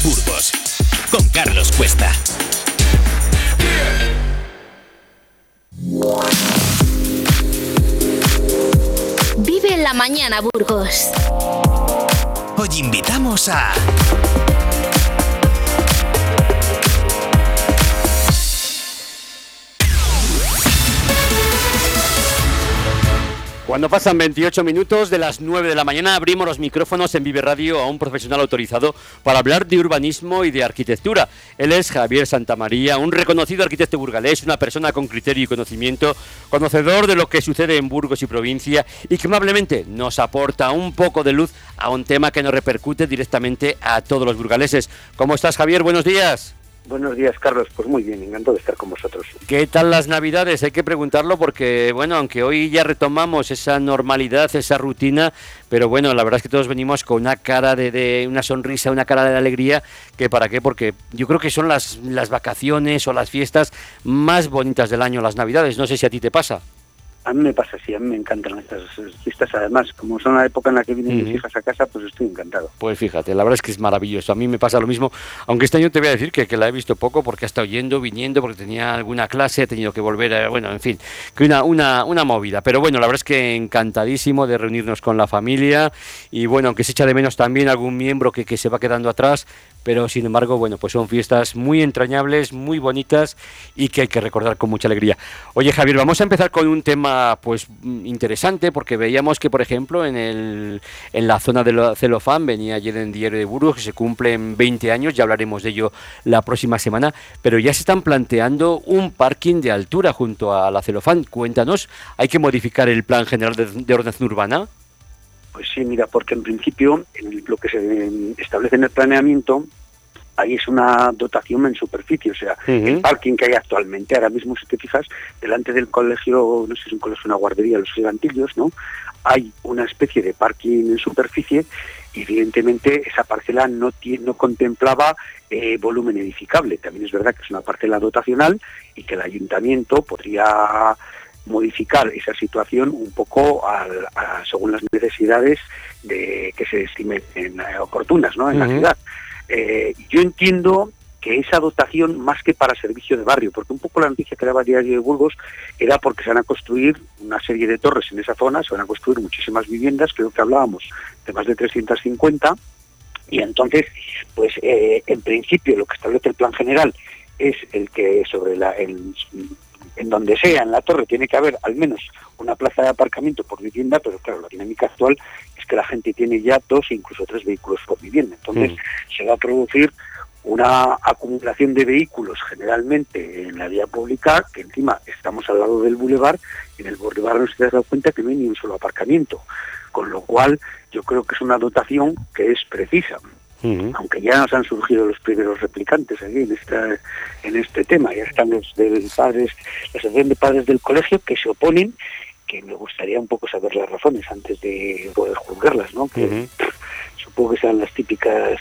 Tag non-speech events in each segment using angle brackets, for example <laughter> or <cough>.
Burgos con Carlos Cuesta. Vive en la mañana, Burgos. Hoy invitamos a... Cuando pasan 28 minutos de las 9 de la mañana abrimos los micrófonos en Vive Radio a un profesional autorizado para hablar de urbanismo y de arquitectura. Él es Javier Santamaría, un reconocido arquitecto burgalés, una persona con criterio y conocimiento, conocedor de lo que sucede en Burgos y provincia y que amablemente nos aporta un poco de luz a un tema que nos repercute directamente a todos los burgaleses. ¿Cómo estás Javier? Buenos días. Buenos días, Carlos. Pues muy bien, encantado de estar con vosotros. ¿Qué tal las Navidades? Hay que preguntarlo porque, bueno, aunque hoy ya retomamos esa normalidad, esa rutina, pero bueno, la verdad es que todos venimos con una cara de, una sonrisa, una cara de alegría, que para qué, porque yo creo que son las, las vacaciones o las fiestas más bonitas del año, las Navidades. No sé si a ti te pasa. A mí me pasa así, a mí me encantan estas fiestas. Además, como son la época en la que vienen mis hijas a casa, pues estoy encantado. Pues fíjate, la verdad es que es maravilloso. A mí me pasa lo mismo, aunque este año te voy a decir que, que la he visto poco porque ha estado yendo, viniendo, porque tenía alguna clase, he tenido que volver, a, bueno, en fin, que una, una, una movida. Pero bueno, la verdad es que encantadísimo de reunirnos con la familia y bueno, aunque se echa de menos también algún miembro que, que se va quedando atrás, pero sin embargo, bueno, pues son fiestas muy entrañables, muy bonitas y que hay que recordar con mucha alegría. Oye, Javier, vamos a empezar con un tema pues interesante porque veíamos que, por ejemplo, en, el, en la zona de celofán venía ayer en Diario de Burgos que se cumplen 20 años, ya hablaremos de ello la próxima semana, pero ya se están planteando un parking de altura junto a la celofán. Cuéntanos, ¿hay que modificar el plan general de, de ordenación urbana? Pues sí, mira, porque en principio en lo que se establece en el planeamiento ahí es una dotación en superficie, o sea, el parking que hay actualmente, ahora mismo si te fijas, delante del colegio, no sé si es un colegio, una guardería, los gigantillos, ¿no? Hay una especie de parking en superficie y evidentemente esa parcela no, no contemplaba eh, volumen edificable. También es verdad que es una parcela dotacional y que el ayuntamiento podría modificar esa situación un poco según las necesidades de que se estimen eh, oportunas ¿no? en la ciudad. Eh, yo entiendo que esa dotación, más que para servicio de barrio, porque un poco la noticia que daba Diario de Burgos era porque se van a construir una serie de torres en esa zona, se van a construir muchísimas viviendas, creo que hablábamos de más de 350, y entonces, pues eh, en principio lo que establece el plan general es el que sobre la, el, en donde sea, en la torre, tiene que haber al menos una plaza de aparcamiento por vivienda, pero claro, la dinámica actual es que la gente tiene ya dos e incluso tres vehículos por vivienda. Entonces mm. se va a producir una acumulación de vehículos generalmente en la vía pública, que encima estamos al lado del bulevar, en el bulevar no se da cuenta que no hay ni un solo aparcamiento, con lo cual yo creo que es una dotación que es precisa aunque ya nos han surgido los primeros replicantes aquí en, esta, en este tema, ya están los del padres, la asociación de padres del colegio que se oponen, que me gustaría un poco saber las razones antes de poder juzgarlas, ¿no? Que supongo que sean las típicas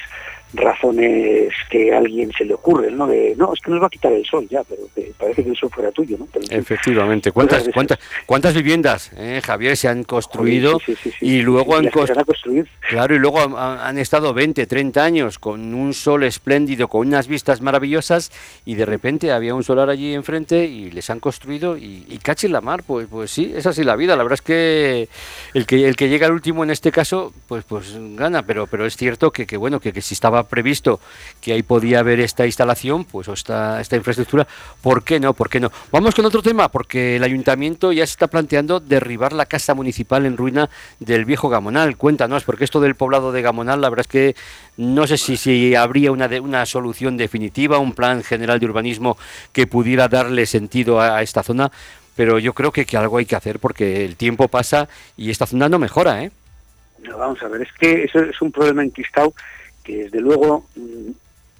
razones que a alguien se le ocurre, ¿no? De, no, es que nos va a quitar el sol ya, pero parece que el sol fuera tuyo, ¿no? Efectivamente. ¿Cuántas, cuántas, cuántas viviendas, eh, Javier, se han construido y luego han, construido? Claro, y luego han, estado 20, 30 años con un sol espléndido, con unas vistas maravillosas y de repente había un solar allí enfrente y les han construido y, y cache la mar, pues, pues sí, es así la vida. La verdad es que el que, el que llega al último en este caso, pues, pues gana, pero, pero es cierto que, que bueno, que, que si estaba previsto que ahí podía haber esta instalación, pues o esta, esta infraestructura, ¿por qué no? ¿Por qué no? Vamos con otro tema, porque el ayuntamiento ya se está planteando derribar la casa municipal en ruina del viejo Gamonal. Cuéntanos, porque esto del poblado de Gamonal, la verdad es que no sé si, si habría una, una solución definitiva, un plan general de urbanismo que pudiera darle sentido a, esta zona, pero yo creo que, que algo hay que hacer porque el tiempo pasa y esta zona no mejora, ¿eh? No, vamos a ver, es que eso es un problema enquistado que desde luego mm,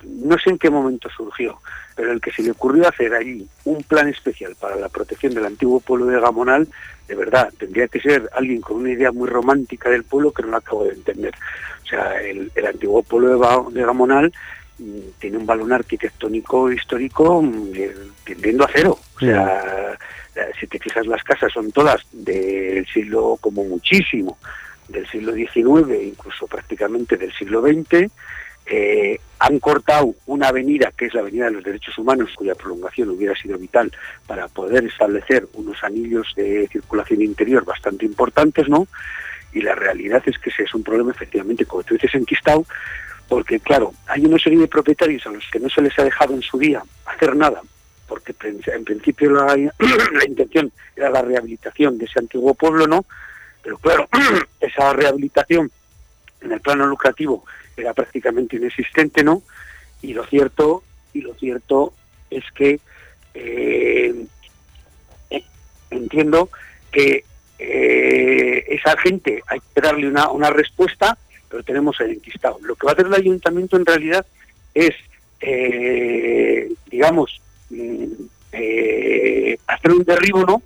no sé en qué momento surgió, pero el que se le ocurrió hacer allí un plan especial para la protección del antiguo pueblo de Gamonal, de verdad, tendría que ser alguien con una idea muy romántica del pueblo que no lo acabo de entender. O sea, el, antiguo pueblo de, Gamonal mm, tiene un balón arquitectónico histórico mm, eh, tendiendo a cero. O sea, eh, si te fijas las casas son todas del siglo como muchísimo del siglo XIX, incluso prácticamente del siglo XX. eh, han cortado una avenida que es la Avenida de los Derechos Humanos, cuya prolongación hubiera sido vital para poder establecer unos anillos de circulación interior bastante importantes, ¿no? Y la realidad es que ese es un problema, efectivamente, como tú dices, enquistado, porque, claro, hay una serie de propietarios a los que no se les ha dejado en su día hacer nada, porque en principio la, <clears throat> la intención era la rehabilitación de ese antiguo pueblo, ¿no? Pero claro, <clears throat> esa rehabilitación en el plano lucrativo era prácticamente inexistente, ¿no? Y lo cierto, y lo cierto es que eh, entiendo que eh, esa gente hay que darle una, una respuesta, pero tenemos el enquistado. Lo que va a hacer el ayuntamiento en realidad es, eh, digamos, mm, hacer un derribo, ¿no?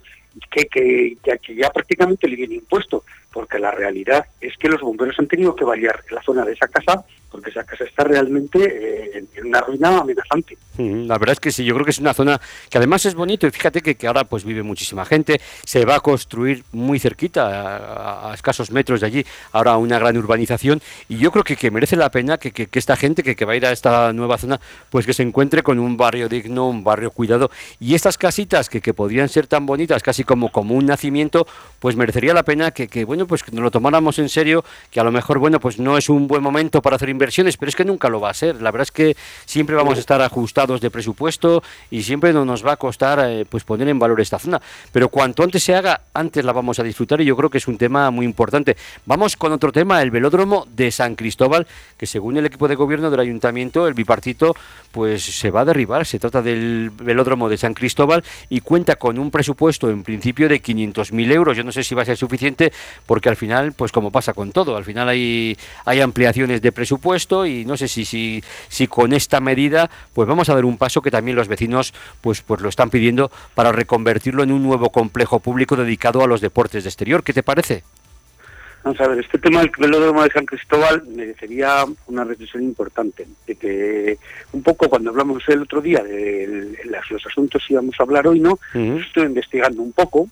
Que, que, que, ya prácticamente le viene impuesto, porque la realidad es que los bomberos han tenido que variar la zona de esa casa porque esa casa está realmente eh, en una ruina amenazante. La verdad es que sí, yo creo que es una zona que además es bonito y fíjate que, ahora pues vive muchísima gente, se va a construir muy cerquita, a, escasos metros de allí, ahora una gran urbanización y yo creo que, que merece la pena que, que esta gente que, va a ir a esta nueva zona pues que se encuentre con un barrio digno, un barrio cuidado y estas casitas que, podrían ser tan bonitas casi como, como un nacimiento pues merecería la pena que, bueno pues que nos lo tomáramos en serio, que a lo mejor bueno pues no es un buen momento para hacer inversión pero es que nunca lo va a ser. La verdad es que siempre vamos a estar ajustados de presupuesto y siempre no nos va a costar eh, pues poner en valor esta zona. Pero cuanto antes se haga, antes la vamos a disfrutar y yo creo que es un tema muy importante. Vamos con otro tema, el velódromo de San Cristóbal, que según el equipo de gobierno del ayuntamiento, el bipartito, pues se va a derribar. Se trata del velódromo de San Cristóbal y cuenta con un presupuesto en principio de 500.000 euros. Yo no sé si va a ser suficiente porque al final, pues como pasa con todo, al final hay, hay ampliaciones de presupuesto y no sé si, si, si con esta medida pues vamos a dar un paso que también los vecinos pues, pues lo están pidiendo para reconvertirlo en un nuevo complejo público dedicado a los deportes de exterior. ¿Qué te parece? Vamos a ver, este tema del velódromo de San Cristóbal merecería una reflexión importante, de que un poco cuando hablamos el otro día de los asuntos que íbamos a hablar hoy, ¿no? Estoy investigando un poco,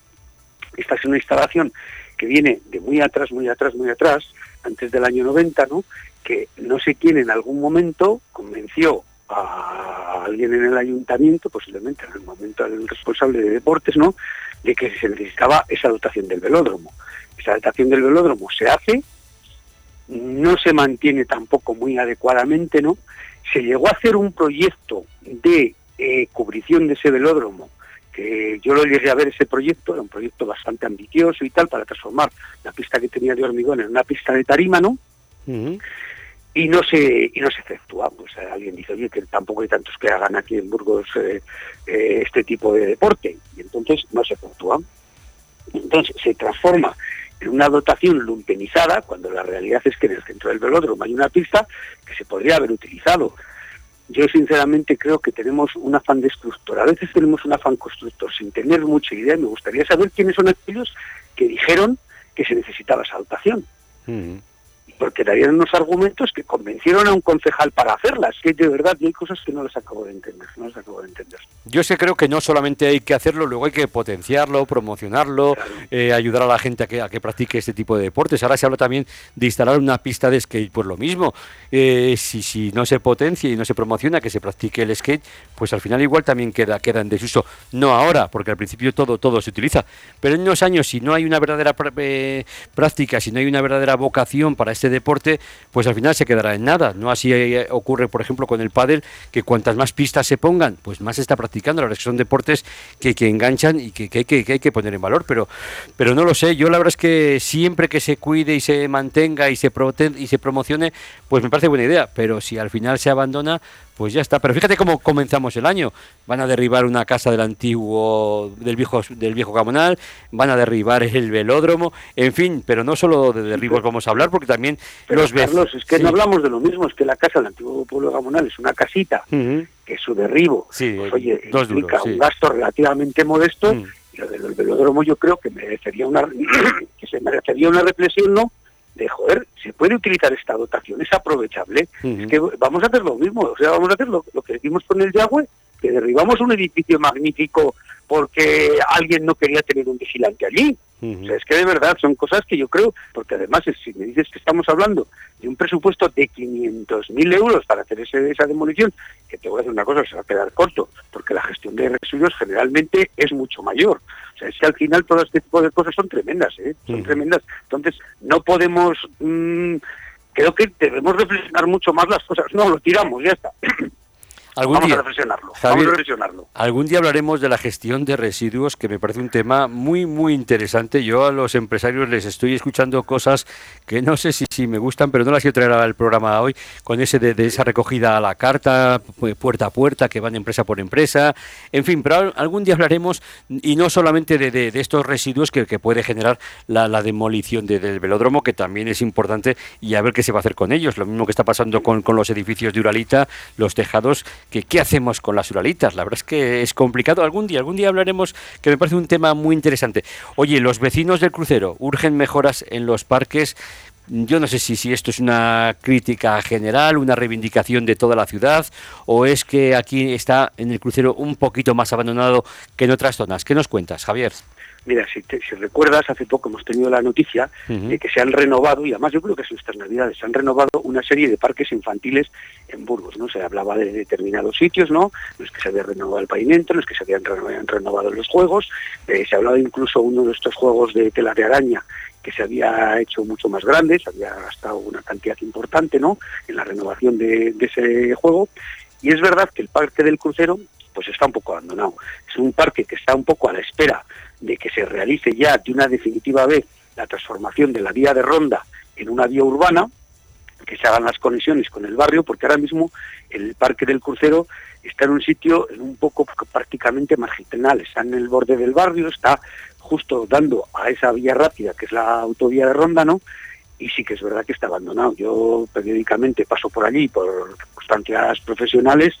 esta es una instalación que viene de muy atrás, muy atrás, muy atrás, antes del año 90, ¿no? que no sé quién en algún momento convenció a alguien en el ayuntamiento, posiblemente en el momento del responsable de deportes, ¿no? de que se necesitaba esa dotación del velódromo. Esa dotación del velódromo se hace, no se mantiene tampoco muy adecuadamente, ¿no? Se llegó a hacer un proyecto de eh, cubrición de ese velódromo, que yo lo llegué a ver ese proyecto, era un proyecto bastante ambicioso y tal, para transformar la pista que tenía de hormigón en una pista de tarima, ¿no? y no se y no se efectúa. Pues alguien dice, oye, que tampoco hay tantos que hagan aquí en Burgos eh, eh, este tipo de deporte, y entonces no se efectúa. Entonces se transforma en una dotación lumpenizada, cuando la realidad es que en el centro del velódromo hay una pista que se podría haber utilizado. Yo sinceramente creo que tenemos un afán destructor. A veces tenemos un afán constructor sin tener mucha idea. Me gustaría saber quiénes son aquellos que dijeron que se necesitaba esa dotación porque darían unos argumentos que convencieron a un concejal para hacerlas, que de verdad hay cosas que no las acabo de entender, no las acabo de entender. Yo sé creo que no solamente hay que hacerlo, luego hay que potenciarlo, promocionarlo, eh, ayudar a la gente a que, a que practique este tipo de deportes. Ahora se habla también de instalar una pista de skate, pues lo mismo. Eh, si, si no se potencia y no se promociona que se practique el skate, pues al final igual también queda, queda en desuso. No ahora, porque al principio todo, todo se utiliza, pero en unos años si no hay una verdadera eh, práctica, si no hay una verdadera vocación para este este deporte, pues al final se quedará en nada. No así eh, ocurre, por ejemplo, con el pádel, que cuantas más pistas se pongan, pues más se está practicando. La verdad es que son deportes que, que enganchan y que, que, hay que, hay que poner en valor, pero, pero no lo sé. Yo la verdad es que siempre que se cuide y se mantenga y se, y se promocione, pues me parece buena idea, pero si al final se abandona, pues ya está. Pero fíjate cómo comenzamos el año. Van a derribar una casa del antiguo, del viejo, del viejo Gamonal, van a derribar el velódromo, en fin, pero no solo de derribos vamos a hablar, porque también los Carlos, es que no hablamos de lo mismo, es que la casa del antiguo pueblo Gamonal es una casita, que su derribo, pues, oye, implica un gasto relativamente modesto, mm. y lo del velódromo yo creo que merecería una <clears throat> que se merecería una reflexión, ¿no? De joder, se puede utilizar esta dotación, es aprovechable. Es que vamos a hacer lo mismo, o sea, vamos a hacer lo, que hicimos con el Yagüe, que derribamos un edificio magnífico porque alguien no quería tener un vigilante allí. O sea, es que de verdad son cosas que yo creo, porque además si me dices que estamos hablando de un presupuesto de 500.000 euros para hacer ese, esa demolición, que te voy a decir una cosa, se va a quedar corto, porque la gestión de residuos generalmente es mucho mayor. O sea, es que al final todo este tipo de cosas son tremendas, ¿eh? son tremendas. Entonces, no podemos... Mm, creo que debemos reflexionar mucho más las cosas. No, lo tiramos, ya está. <clears throat> Algún vamos día, a reflexionarlo. vamos a reflexionarlo. Algún día hablaremos de la gestión de residuos, que me parece un tema muy, muy interesante. Yo a los empresarios les estoy escuchando cosas que no sé si, si me gustan, pero no las quiero traer al programa hoy, con ese de, esa recogida a la carta, puerta a puerta, que van empresa por empresa. En fin, pero algún día hablaremos, y no solamente de, estos residuos que, puede generar la, demolición del velódromo, que también es importante, y a ver qué se va a hacer con ellos. Lo mismo que está pasando con, con los edificios de Uralita, los tejados qué hacemos con las uralitas. La verdad es que es complicado. Algún día, algún día hablaremos, que me parece un tema muy interesante. Oye, los vecinos del crucero urgen mejoras en los parques. Yo no sé si, si esto es una crítica general, una reivindicación de toda la ciudad, o es que aquí está en el crucero un poquito más abandonado que en otras zonas. ¿Qué nos cuentas, Javier? Mira, si, si, recuerdas, hace poco hemos tenido la noticia de que se han renovado, y además yo creo que son estas navidades, se han renovado una serie de parques infantiles en Burgos, ¿no? Se hablaba de determinados sitios, ¿no? Los que se había renovado el pavimento, los que se habían renovado, los juegos, eh, se hablaba incluso uno de estos juegos de tela de araña que se había hecho mucho más grande, se había gastado una cantidad importante, ¿no? En la renovación de, de ese juego, y es verdad que el parque del crucero pues está un poco abandonado. Es un parque que está un poco a la espera de que se realice ya de una definitiva vez la transformación de la vía de ronda en una vía urbana, que se hagan las conexiones con el barrio, porque ahora mismo el Parque del Crucero está en un sitio en un poco prácticamente marginal, está en el borde del barrio, está justo dando a esa vía rápida que es la autovía de Ronda, ¿no? Y sí que es verdad que está abandonado. Yo periódicamente paso por allí por constancias profesionales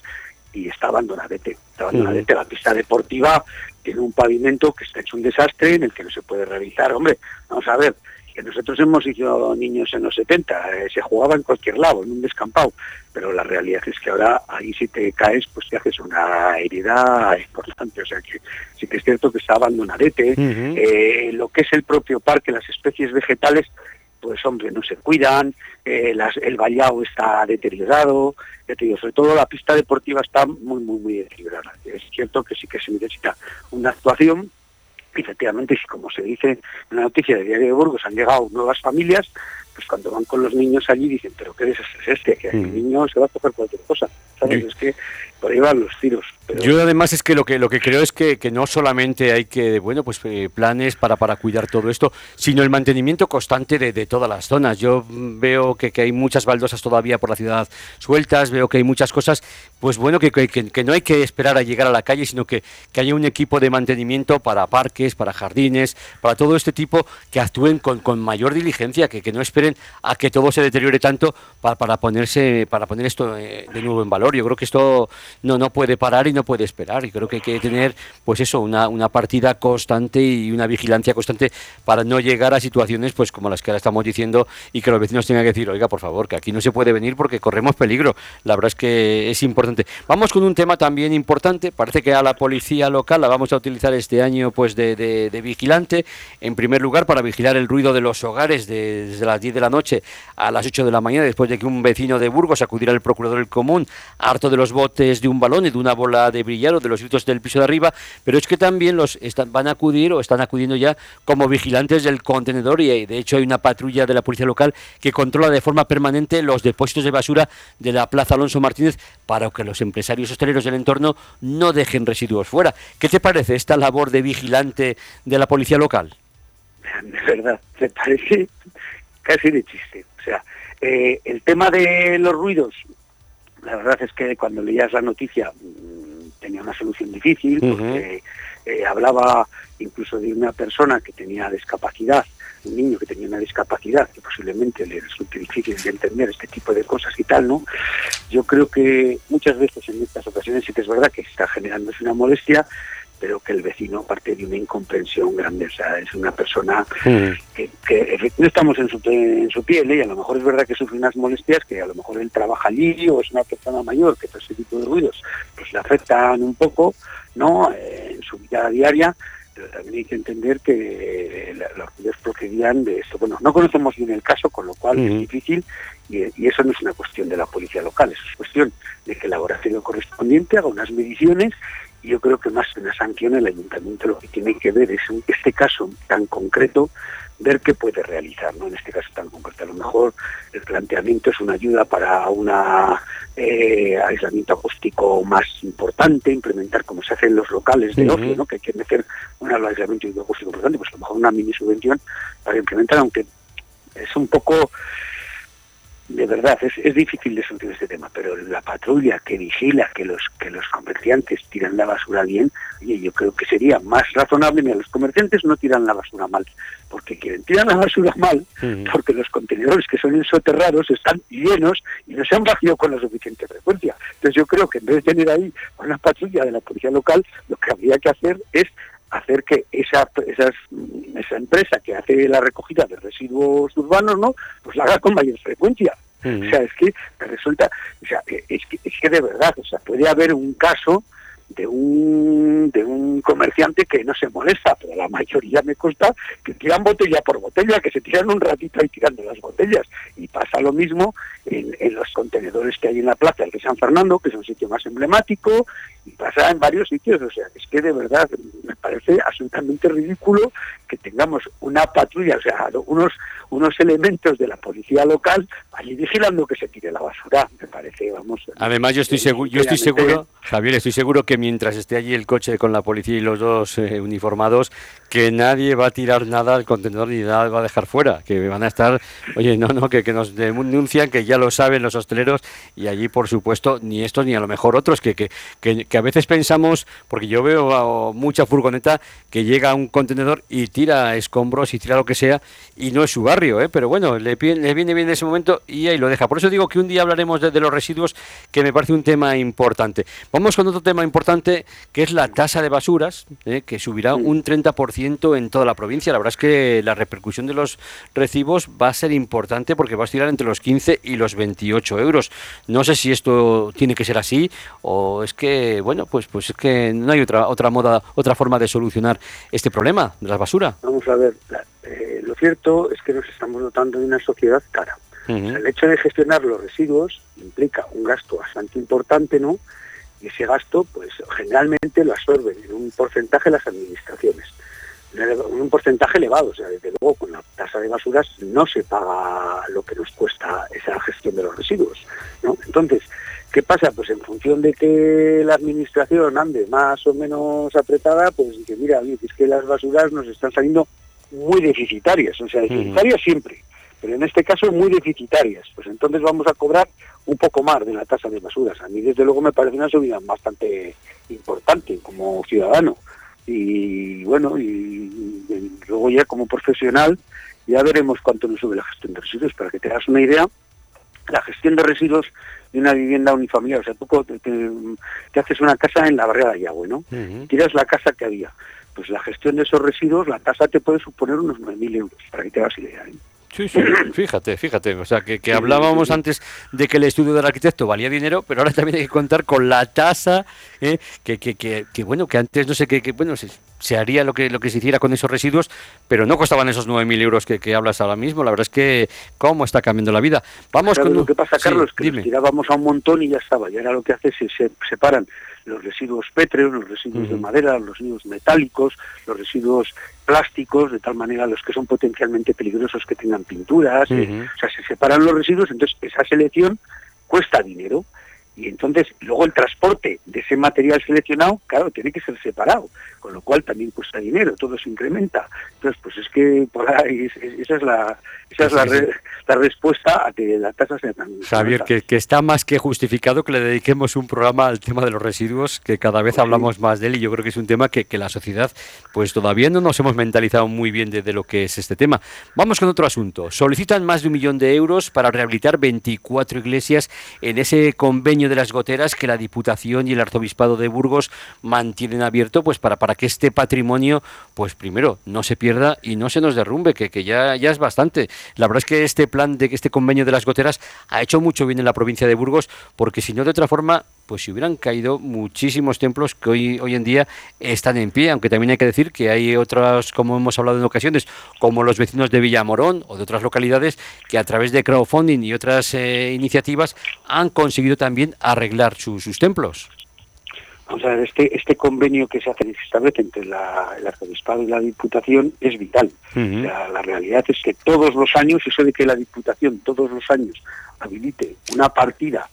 y está abandonadete, está abandonadete. La pista deportiva tiene un pavimento que está hecho un desastre en el que no se puede realizar. Hombre, vamos a ver, que nosotros hemos sido niños en los 70, eh, se jugaba en cualquier lado, en un descampado, pero la realidad es que ahora ahí si te caes, pues te haces una herida importante, o sea que sí que es cierto que está abandonadete. Eh, lo que es el propio parque, las especies vegetales, pues hombre, no se cuidan, eh, el vallado está deteriorado, sobre todo la pista deportiva está muy, muy, muy deteriorada. Es cierto que sí que se necesita una actuación, efectivamente, como se dice en la noticia de Diario de Burgos, han llegado nuevas familias, pues cuando van con los niños allí dicen, pero ¿qué desastre es este? Que el mm. niño se va a coger cualquier cosa. ¿Sabes? Es que ahí van los tiros. Yo además es que lo que lo que creo es que, que no solamente hay que, bueno, pues eh, planes para, para cuidar todo esto, sino el mantenimiento constante de, de todas las zonas. Yo veo que, que, hay muchas baldosas todavía por la ciudad sueltas, veo que hay muchas cosas, pues bueno, que, que no hay que esperar a llegar a la calle, sino que, haya un equipo de mantenimiento para parques, para jardines, para todo este tipo, que actúen con, con mayor diligencia, que, que no esperen a que todo se deteriore tanto para, para ponerse, para poner esto eh, de nuevo en valor. Yo creo que esto no, no puede parar y no puede esperar. Y creo que hay que tener, pues eso, una, una partida constante y una vigilancia constante para no llegar a situaciones pues como las que ahora estamos diciendo y que los vecinos tengan que decir, oiga, por favor, que aquí no se puede venir porque corremos peligro. La verdad es que es importante. Vamos con un tema también importante. Parece que a la policía local la vamos a utilizar este año pues de, de, vigilante. En primer lugar, para vigilar el ruido de los hogares desde las 10 de la noche a las 8 de la mañana, después de que un vecino de Burgos acudiera al procurador del común, harto de los botes de un balón y de una bola de brillar o de los gritos del piso de arriba, pero es que también los están, van a acudir o están acudiendo ya como vigilantes del contenedor y de hecho hay una patrulla de la policía local que controla de forma permanente los depósitos de basura de la Plaza Alonso Martínez para que los empresarios hosteleros del entorno no dejen residuos fuera. ¿Qué te parece esta labor de vigilante de la policía local? <laughs> De verdad, me parece casi de chiste. O sea, eh, el tema de los ruidos, la verdad es que cuando leías la noticia mm, tenía una solución difícil, porque eh, hablaba incluso de una persona que tenía discapacidad, un niño que tenía una discapacidad, que posiblemente le resulte difícil de entender este tipo de cosas y tal, ¿no? Yo creo que muchas veces en estas ocasiones sí que es verdad que está generándose una molestia, pero que el vecino parte de una incomprensión grande. O sea, es una persona mm. que, no estamos en su, en su piel ¿eh? y a lo mejor es verdad que sufre unas molestias que a lo mejor él trabaja allí o es una persona mayor que todo ese tipo de ruidos pues le afectan un poco, ¿no? Eh, en su vida diaria, pero también hay que entender que los jueces procedían de esto. Bueno, no conocemos bien el caso, con lo cual es difícil, y, eso no es una cuestión de la policía local, eso es cuestión de que el laboratorio correspondiente haga unas mediciones yo creo que más que una sanción el ayuntamiento lo que tiene que ver es en este caso tan concreto ver qué puede realizar, ¿no? En este caso tan concreto. A lo mejor el planteamiento es una ayuda para un eh, aislamiento acústico más importante, implementar como se hace en los locales de ocio, ¿no? Que hay que meter un aislamiento acústico importante, pues a lo mejor una mini subvención para implementar, aunque es un poco de verdad, es, es difícil de sentir este tema, pero la patrulla que vigila que los que los comerciantes tiran la basura bien, oye, yo creo que sería más razonable, mira, los comerciantes no tiran la basura mal, porque quieren tirar la basura mal, porque los contenedores que son ensoterrados están llenos y no se han vaciado con la suficiente frecuencia. Entonces yo creo que en vez de tener ahí una patrulla de la policía local, lo que habría que hacer es hacer que esa, esa empresa que hace la recogida de residuos urbanos, ¿no? Pues la haga con mayor frecuencia. O sea, es que resulta, o sea, es que, es que de verdad, o sea, puede haber un caso de un, de un comerciante que no se molesta, pero la mayoría me consta que tiran botella por botella, que se tiran un ratito ahí tirando las botellas. Y pasa lo mismo en, en los contenedores que hay en la plaza de San Fernando, que es un sitio más emblemático, y pasa en varios sitios. O sea, es que de verdad me parece absolutamente ridículo que tengamos una patrulla, o sea, unos, unos elementos de la policía local allí vigilando que se tire la basura. Me parece, vamos. Además, yo estoy seguro, yo estoy seguro, Javier, estoy seguro que mientras esté allí el coche con la policía y los dos eh, uniformados, que nadie va a tirar nada al contenedor ni nada va a dejar fuera, que van a estar, oye, no, no, que, que nos denuncian, que ya lo saben los hosteleros y allí, por supuesto, ni estos ni a lo mejor otros, que, que, que, a veces pensamos, porque yo veo mucha furgoneta que llega a un contenedor y tira escombros y tira lo que sea y no es su barrio, ¿eh? pero bueno, le, le viene bien en ese momento y ahí lo deja. Por eso digo que un día hablaremos de, los residuos, que me parece un tema importante. Vamos con otro tema importante, que es la tasa de basuras, ¿eh? que subirá un 30% en toda la provincia. La verdad es que la repercusión de los recibos va a ser importante porque va a estirar entre los 15 y los 28 euros. No sé si esto tiene que ser así o es que, bueno, pues, pues es que no hay otra, otra moda, otra forma de solucionar este problema de la basura. Vamos a ver, eh, lo cierto es que nos estamos dotando de una sociedad cara. el hecho de gestionar los residuos implica un gasto bastante importante, ¿no? Y ese gasto, pues generalmente lo absorben en un porcentaje las administraciones un porcentaje elevado, o sea, desde luego con la tasa de basuras no se paga lo que nos cuesta esa gestión de los residuos, ¿no? Entonces, ¿qué pasa? Pues en función de que la administración ande más o menos apretada, pues dice, mira, es que las basuras nos están saliendo muy deficitarias, o sea, deficitarias siempre, pero en este caso muy deficitarias, pues entonces vamos a cobrar un poco más de la tasa de basuras. A mí desde luego me parece una subida bastante importante como ciudadano y bueno, y, luego ya como profesional ya veremos cuánto nos sube la gestión de residuos. Para que te hagas una idea, la gestión de residuos de una vivienda unifamiliar, o sea, tú te, haces una casa en la barrera de Yagüe, ¿no? Tiras la casa que había. Pues la gestión de esos residuos, la tasa te puede suponer unos 9.000 euros, para que te hagas idea. ¿eh? Sí, sí, fíjate, fíjate. O sea, que, hablábamos antes de que el estudio del arquitecto valía dinero, pero ahora también hay que contar con la tasa, ¿eh? que, que, que, bueno, que antes no sé qué, que, bueno, se, se, haría lo que, lo que se hiciera con esos residuos, pero no costaban esos 9.000 euros que, hablas ahora mismo. La verdad es que, ¿cómo está cambiando la vida? Vamos con. Lo que pasa, Carlos, que tirábamos a un montón y ya estaba. Y ahora lo que hace es se separan los residuos pétreos, los residuos de madera, los residuos metálicos, los residuos plásticos, de tal manera los que son potencialmente peligrosos que tengan pinturas, eh, o sea, se separan los residuos, entonces esa selección cuesta dinero y entonces luego el transporte de ese material seleccionado, claro, tiene que ser separado, con lo cual también cuesta dinero, todo se incrementa. Entonces, pues es que por ahí esa es la esa es la, la, respuesta a que la tasa sea tan Javier, que, que, está más que justificado que le dediquemos un programa al tema de los residuos, que cada vez hablamos más de él y yo creo que es un tema que, que, la sociedad pues todavía no nos hemos mentalizado muy bien de, de, lo que es este tema. Vamos con otro asunto. Solicitan más de un millón de euros para rehabilitar 24 iglesias en ese convenio de las goteras que la Diputación y el Arzobispado de Burgos mantienen abierto pues para, para que este patrimonio, pues primero, no se pierda y no se nos derrumbe, que, que ya, ya es bastante. La verdad es que este plan de este convenio de las goteras ha hecho mucho bien en la provincia de Burgos, porque si no, de otra forma, pues si hubieran caído muchísimos templos que hoy, hoy en día están en pie, aunque también hay que decir que hay otras, como hemos hablado en ocasiones, como los vecinos de Villamorón o de otras localidades, que a través de crowdfunding y otras eh, iniciativas han conseguido también arreglar sus templos. Vamos a ver, este, este convenio que se hace, se establece entre la, el arzobispado y la diputación es vital. la realidad es que todos los años, eso de que la diputación todos los años habilite una partida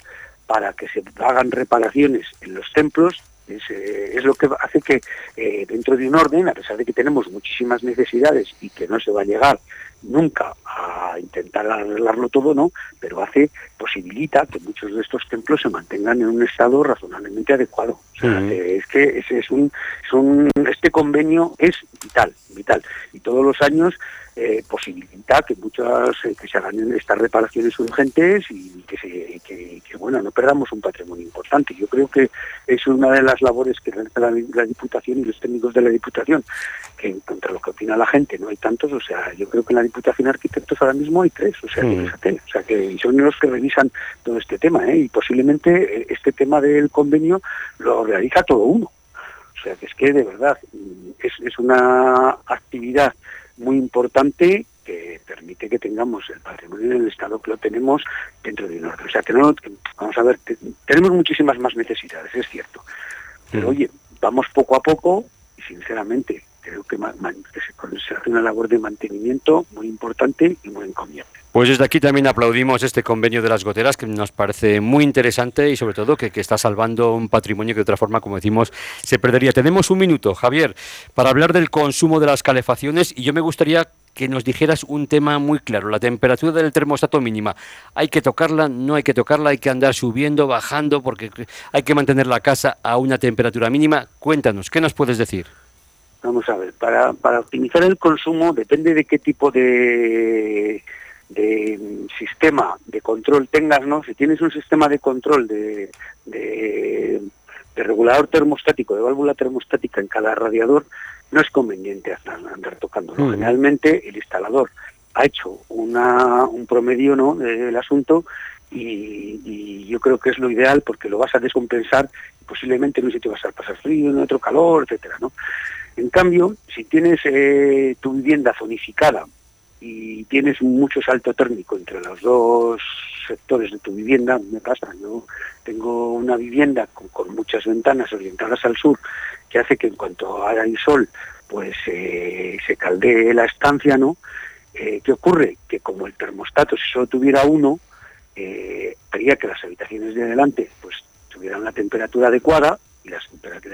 para que se hagan reparaciones en los templos es, eh, lo que hace que eh, dentro de un orden, a pesar de que tenemos muchísimas necesidades y que no se va a llegar nunca a intentar arreglarlo todo, no, pero hace, posibilita que muchos de estos templos se mantengan en un estado razonablemente adecuado. es que es, es, un, es un, este convenio es vital, vital. Y todos los años eh, posibilita que muchas eh, que se hagan estas reparaciones urgentes y que, se, que, bueno no perdamos un patrimonio importante yo creo que es una de las labores que realiza la, diputación y los técnicos de la diputación que contra lo que opina la gente no hay tantos o sea yo creo que la diputación de arquitectos ahora mismo hay tres o sea que mm. o sea que son los que revisan todo este tema ¿eh? y posiblemente este tema del convenio lo realiza todo uno o sea que es que de verdad es, es una actividad muy importante que permite que tengamos el patrimonio en el estado que lo tenemos dentro de un orden. O sea, que no, vamos a ver, tenemos muchísimas más necesidades, es cierto. Pero oye, vamos poco a poco y sinceramente creo que, se, hace una labor de mantenimiento muy importante y muy encomiable. Pues desde aquí también aplaudimos este convenio de las goteras que nos parece muy interesante y sobre todo que, que, está salvando un patrimonio que de otra forma, como decimos, se perdería. Tenemos un minuto, Javier, para hablar del consumo de las calefacciones y yo me gustaría que nos dijeras un tema muy claro, la temperatura del termostato mínima. ¿Hay que tocarla? ¿No hay que tocarla? ¿Hay que andar subiendo, bajando? Porque hay que mantener la casa a una temperatura mínima. Cuéntanos, ¿qué nos puedes decir? Vamos a ver, para, para optimizar el consumo depende de qué tipo de de sistema de control tengas, ¿no? Si tienes un sistema de control de, de, regulador termostático, de válvula termostática en cada radiador, no es conveniente andar tocando. Generalmente el instalador ha hecho una, un promedio ¿no? del asunto y, y, yo creo que es lo ideal porque lo vas a descompensar y posiblemente en un sitio vas a pasar frío, en otro calor, etcétera, ¿no? En cambio, si tienes eh, tu vivienda zonificada y tienes mucho salto térmico entre los dos sectores de tu vivienda, me pasa, yo tengo una vivienda con, muchas ventanas orientadas al sur que hace que en cuanto hay sol, pues eh, se caldee la estancia, ¿no? Eh, ¿Qué ocurre? Que como el termostato, si solo tuviera uno, eh, haría que las habitaciones de adelante pues tuvieran la temperatura adecuada y las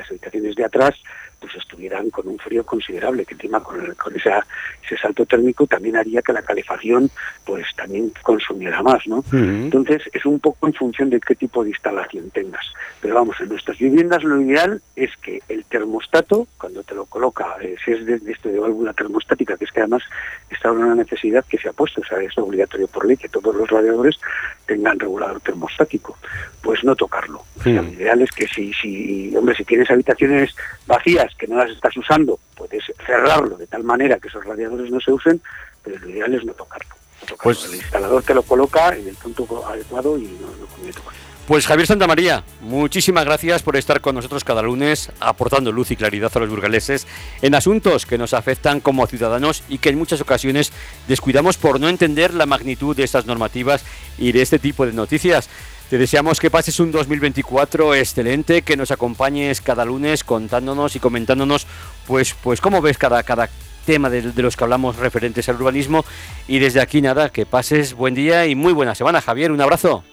habitaciones de atrás pues estuvieran con un frío considerable, que encima con, con esa, ese salto térmico también haría que la calefacción pues también consumiera más, ¿no? Entonces es un poco en función de qué tipo de instalación tengas. Pero vamos, en nuestras viviendas lo ideal es que el termostato, cuando te lo coloca, eh, si es de, esto de válvula termostática, que es que además está una necesidad que se ha puesto, o sea, es obligatorio por ley que todos los radiadores tengan regulador termostático, pues no tocarlo. lo ideal es que si, si, hombre, si tienes habitaciones vacías, que no las estás usando, puedes cerrarlo de tal manera que esos radiadores no se usen, pero lo ideal es no tocarlo. Pues, el instalador te lo coloca en el punto adecuado y no, no conviene Pues Javier Santamaría, muchísimas gracias por estar con nosotros cada lunes aportando luz y claridad a los burgaleses en asuntos que nos afectan como ciudadanos y que en muchas ocasiones descuidamos por no entender la magnitud de estas normativas y de este tipo de noticias. Te deseamos que pases un 2024 excelente, que nos acompañes cada lunes contándonos y comentándonos pues, pues cómo ves cada, cada tema de, los que hablamos referentes al urbanismo. Y desde aquí nada, que pases buen día y muy buena semana, Javier. Un abrazo.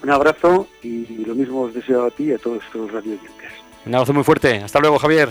Un abrazo y lo mismo os deseo a ti y a todos los radio Un abrazo muy fuerte. Hasta luego, Javier.